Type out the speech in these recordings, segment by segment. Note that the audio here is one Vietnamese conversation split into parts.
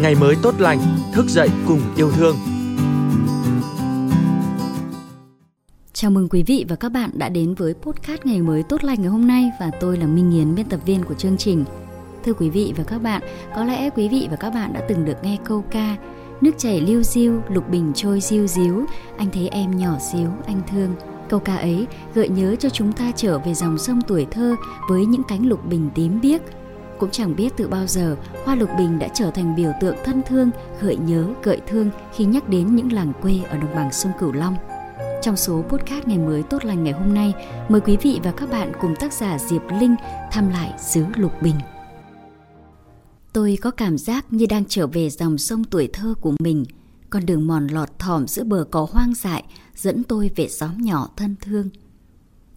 ngày mới tốt lành, thức dậy cùng yêu thương. Chào mừng quý vị và các bạn đã đến với podcast ngày mới tốt lành ngày hôm nay và tôi là Minh Yến, biên tập viên của chương trình. Thưa quý vị và các bạn, có lẽ quý vị và các bạn đã từng được nghe câu ca Nước chảy lưu diêu, lục bình trôi diêu díu, anh thấy em nhỏ xíu, anh thương. Câu ca ấy gợi nhớ cho chúng ta trở về dòng sông tuổi thơ với những cánh lục bình tím biếc. Cũng chẳng biết từ bao giờ, hoa lục bình đã trở thành biểu tượng thân thương, gợi nhớ, gợi thương khi nhắc đến những làng quê ở đồng bằng sông Cửu Long. Trong số podcast ngày mới tốt lành ngày hôm nay, mời quý vị và các bạn cùng tác giả Diệp Linh thăm lại xứ Lục Bình. Tôi có cảm giác như đang trở về dòng sông tuổi thơ của mình, con đường mòn lọt thỏm giữa bờ cỏ hoang dại dẫn tôi về xóm nhỏ thân thương.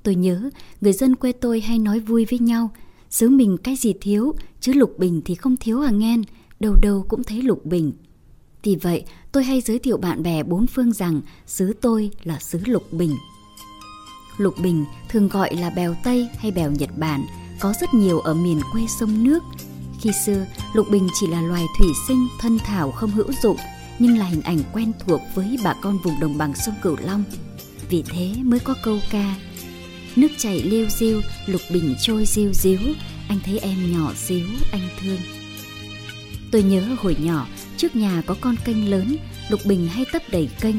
Tôi nhớ người dân quê tôi hay nói vui với nhau, xứ mình cái gì thiếu, chứ lục bình thì không thiếu à nghen, đâu đâu cũng thấy lục bình. Vì vậy, tôi hay giới thiệu bạn bè bốn phương rằng xứ tôi là xứ lục bình. Lục bình thường gọi là bèo Tây hay bèo Nhật Bản, có rất nhiều ở miền quê sông nước. Khi xưa, lục bình chỉ là loài thủy sinh thân thảo không hữu dụng, nhưng là hình ảnh quen thuộc với bà con vùng đồng bằng sông Cửu Long. Vì thế mới có câu ca Nước chảy liêu diêu, lục bình trôi diêu diếu, anh thấy em nhỏ xíu, anh thương. Tôi nhớ hồi nhỏ, trước nhà có con kênh lớn, lục bình hay tấp đầy kênh.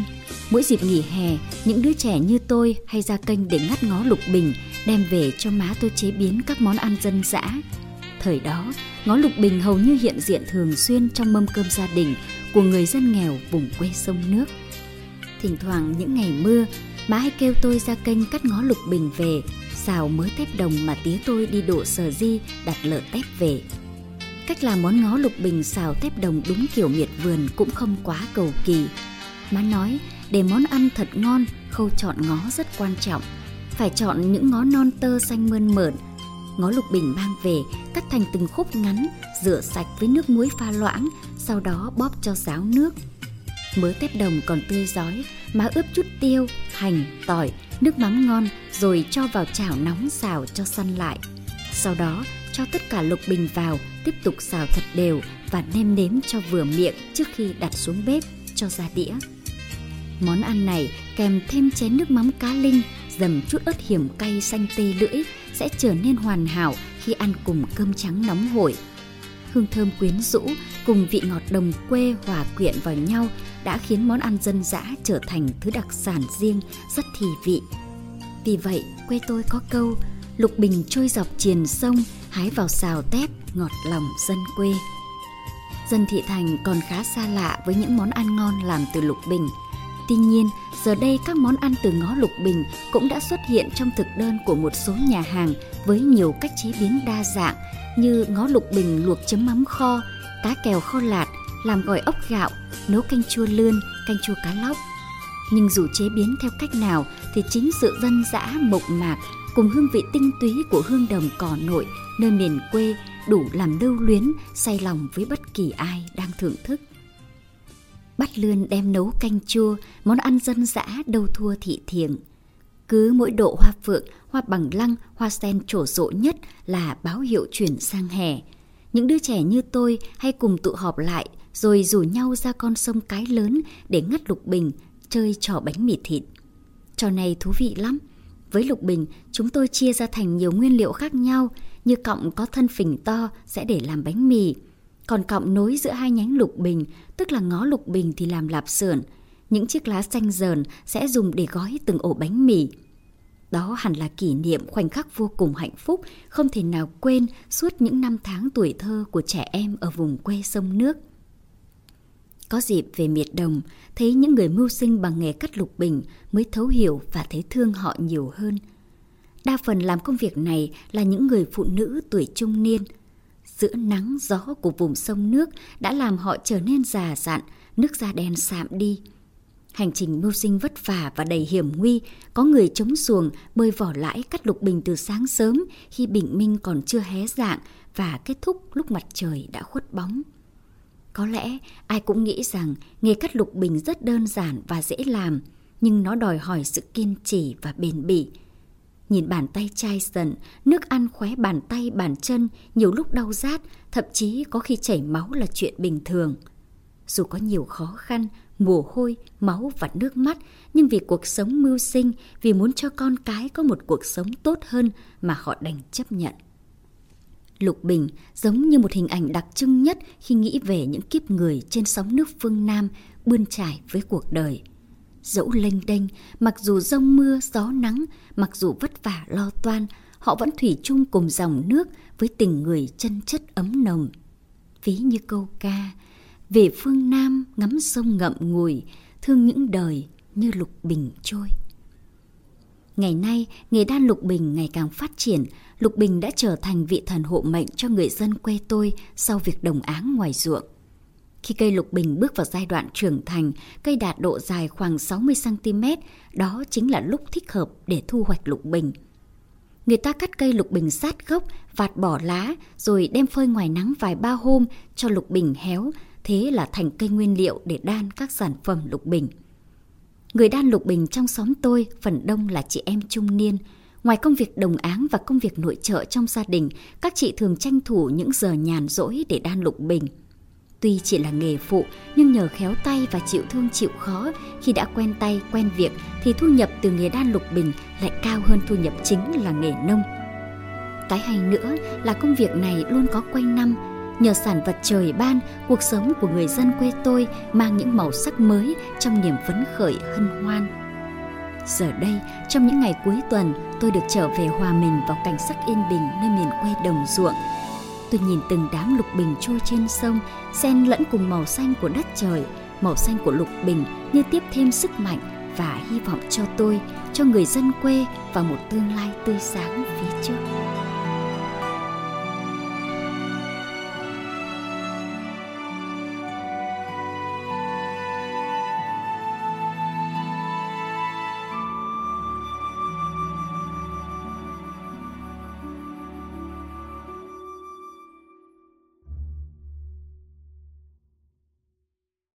Mỗi dịp nghỉ hè, những đứa trẻ như tôi hay ra kênh để ngắt ngó lục bình, đem về cho má tôi chế biến các món ăn dân dã. Thời đó, ngó lục bình hầu như hiện diện thường xuyên trong mâm cơm gia đình của người dân nghèo vùng quê sông nước. Thỉnh thoảng những ngày mưa, má hay kêu tôi ra kênh cắt ngó lục bình về, xào mới tép đồng mà tía tôi đi độ sờ di đặt lợn tép về. Cách làm món ngó lục bình xào tép đồng đúng kiểu miệt vườn cũng không quá cầu kỳ. Má nói, để món ăn thật ngon, khâu chọn ngó rất quan trọng. Phải chọn những ngó non tơ xanh mơn mởn, ngó lục bình mang về cắt thành từng khúc ngắn rửa sạch với nước muối pha loãng sau đó bóp cho ráo nước mớ tép đồng còn tươi giói má ướp chút tiêu, hành, tỏi, nước mắm ngon rồi cho vào chảo nóng xào cho săn lại sau đó, cho tất cả lục bình vào, tiếp tục xào thật đều và nêm nếm cho vừa miệng trước khi đặt xuống bếp cho ra đĩa món ăn này kèm thêm chén nước mắm cá linh, dầm chút ớt hiểm cay xanh tê lưỡi sẽ trở nên hoàn hảo khi ăn cùng cơm trắng nóng hổi. Hương thơm quyến rũ cùng vị ngọt đồng quê hòa quyện vào nhau đã khiến món ăn dân dã trở thành thứ đặc sản riêng rất thì vị. Vì vậy, quê tôi có câu lục bình trôi dọc triền sông, hái vào xào tép, ngọt lòng dân quê. Dân thị thành còn khá xa lạ với những món ăn ngon làm từ lục bình – Tuy nhiên, giờ đây các món ăn từ ngó lục bình cũng đã xuất hiện trong thực đơn của một số nhà hàng với nhiều cách chế biến đa dạng như ngó lục bình luộc chấm mắm kho, cá kèo kho lạt, làm gỏi ốc gạo, nấu canh chua lươn, canh chua cá lóc. Nhưng dù chế biến theo cách nào thì chính sự dân dã mộc mạc cùng hương vị tinh túy của hương đồng cỏ nội nơi miền quê đủ làm lưu luyến say lòng với bất kỳ ai đang thưởng thức. Bắt lươn đem nấu canh chua, món ăn dân dã đâu thua thị thiền. Cứ mỗi độ hoa phượng, hoa bằng lăng, hoa sen trổ rộ nhất là báo hiệu chuyển sang hè. Những đứa trẻ như tôi hay cùng tụ họp lại rồi rủ nhau ra con sông cái lớn để ngắt lục bình, chơi trò bánh mì thịt. Trò này thú vị lắm. Với lục bình, chúng tôi chia ra thành nhiều nguyên liệu khác nhau, như cọng có thân phình to sẽ để làm bánh mì, còn cọng nối giữa hai nhánh lục bình, tức là ngó lục bình thì làm lạp sườn. Những chiếc lá xanh dờn sẽ dùng để gói từng ổ bánh mì. Đó hẳn là kỷ niệm khoảnh khắc vô cùng hạnh phúc, không thể nào quên suốt những năm tháng tuổi thơ của trẻ em ở vùng quê sông nước. Có dịp về miệt đồng, thấy những người mưu sinh bằng nghề cắt lục bình mới thấu hiểu và thấy thương họ nhiều hơn. Đa phần làm công việc này là những người phụ nữ tuổi trung niên – giữa nắng gió của vùng sông nước đã làm họ trở nên già dặn, nước da đen sạm đi. Hành trình mưu sinh vất vả và đầy hiểm nguy, có người chống xuồng bơi vỏ lãi cắt lục bình từ sáng sớm khi bình minh còn chưa hé dạng và kết thúc lúc mặt trời đã khuất bóng. Có lẽ ai cũng nghĩ rằng nghề cắt lục bình rất đơn giản và dễ làm, nhưng nó đòi hỏi sự kiên trì và bền bỉ. Nhìn bàn tay chai dần, nước ăn khóe bàn tay bàn chân, nhiều lúc đau rát, thậm chí có khi chảy máu là chuyện bình thường. Dù có nhiều khó khăn, mồ hôi, máu và nước mắt, nhưng vì cuộc sống mưu sinh, vì muốn cho con cái có một cuộc sống tốt hơn mà họ đành chấp nhận. Lục Bình giống như một hình ảnh đặc trưng nhất khi nghĩ về những kiếp người trên sóng nước phương Nam bươn trải với cuộc đời. Dẫu lênh đênh, mặc dù rông mưa, gió nắng, mặc dù vất vả lo toan, họ vẫn thủy chung cùng dòng nước với tình người chân chất ấm nồng. Ví như câu ca, về phương Nam ngắm sông ngậm ngùi, thương những đời như lục bình trôi. Ngày nay, nghề đan lục bình ngày càng phát triển, Lục Bình đã trở thành vị thần hộ mệnh cho người dân quê tôi sau việc đồng áng ngoài ruộng. Khi cây lục bình bước vào giai đoạn trưởng thành, cây đạt độ dài khoảng 60cm, đó chính là lúc thích hợp để thu hoạch lục bình. Người ta cắt cây lục bình sát gốc, vạt bỏ lá, rồi đem phơi ngoài nắng vài ba hôm cho lục bình héo, thế là thành cây nguyên liệu để đan các sản phẩm lục bình. Người đan lục bình trong xóm tôi phần đông là chị em trung niên, Ngoài công việc đồng áng và công việc nội trợ trong gia đình, các chị thường tranh thủ những giờ nhàn rỗi để đan lục bình. Tuy chỉ là nghề phụ, nhưng nhờ khéo tay và chịu thương chịu khó, khi đã quen tay, quen việc thì thu nhập từ nghề đan lục bình lại cao hơn thu nhập chính là nghề nông. Cái hay nữa là công việc này luôn có quanh năm, nhờ sản vật trời ban, cuộc sống của người dân quê tôi mang những màu sắc mới trong niềm phấn khởi hân hoan. Giờ đây, trong những ngày cuối tuần, tôi được trở về hòa mình vào cảnh sắc yên bình nơi miền quê đồng ruộng. Tôi nhìn từng đám lục bình trôi trên sông, xen lẫn cùng màu xanh của đất trời, màu xanh của lục bình như tiếp thêm sức mạnh và hy vọng cho tôi, cho người dân quê và một tương lai tươi sáng phía trước.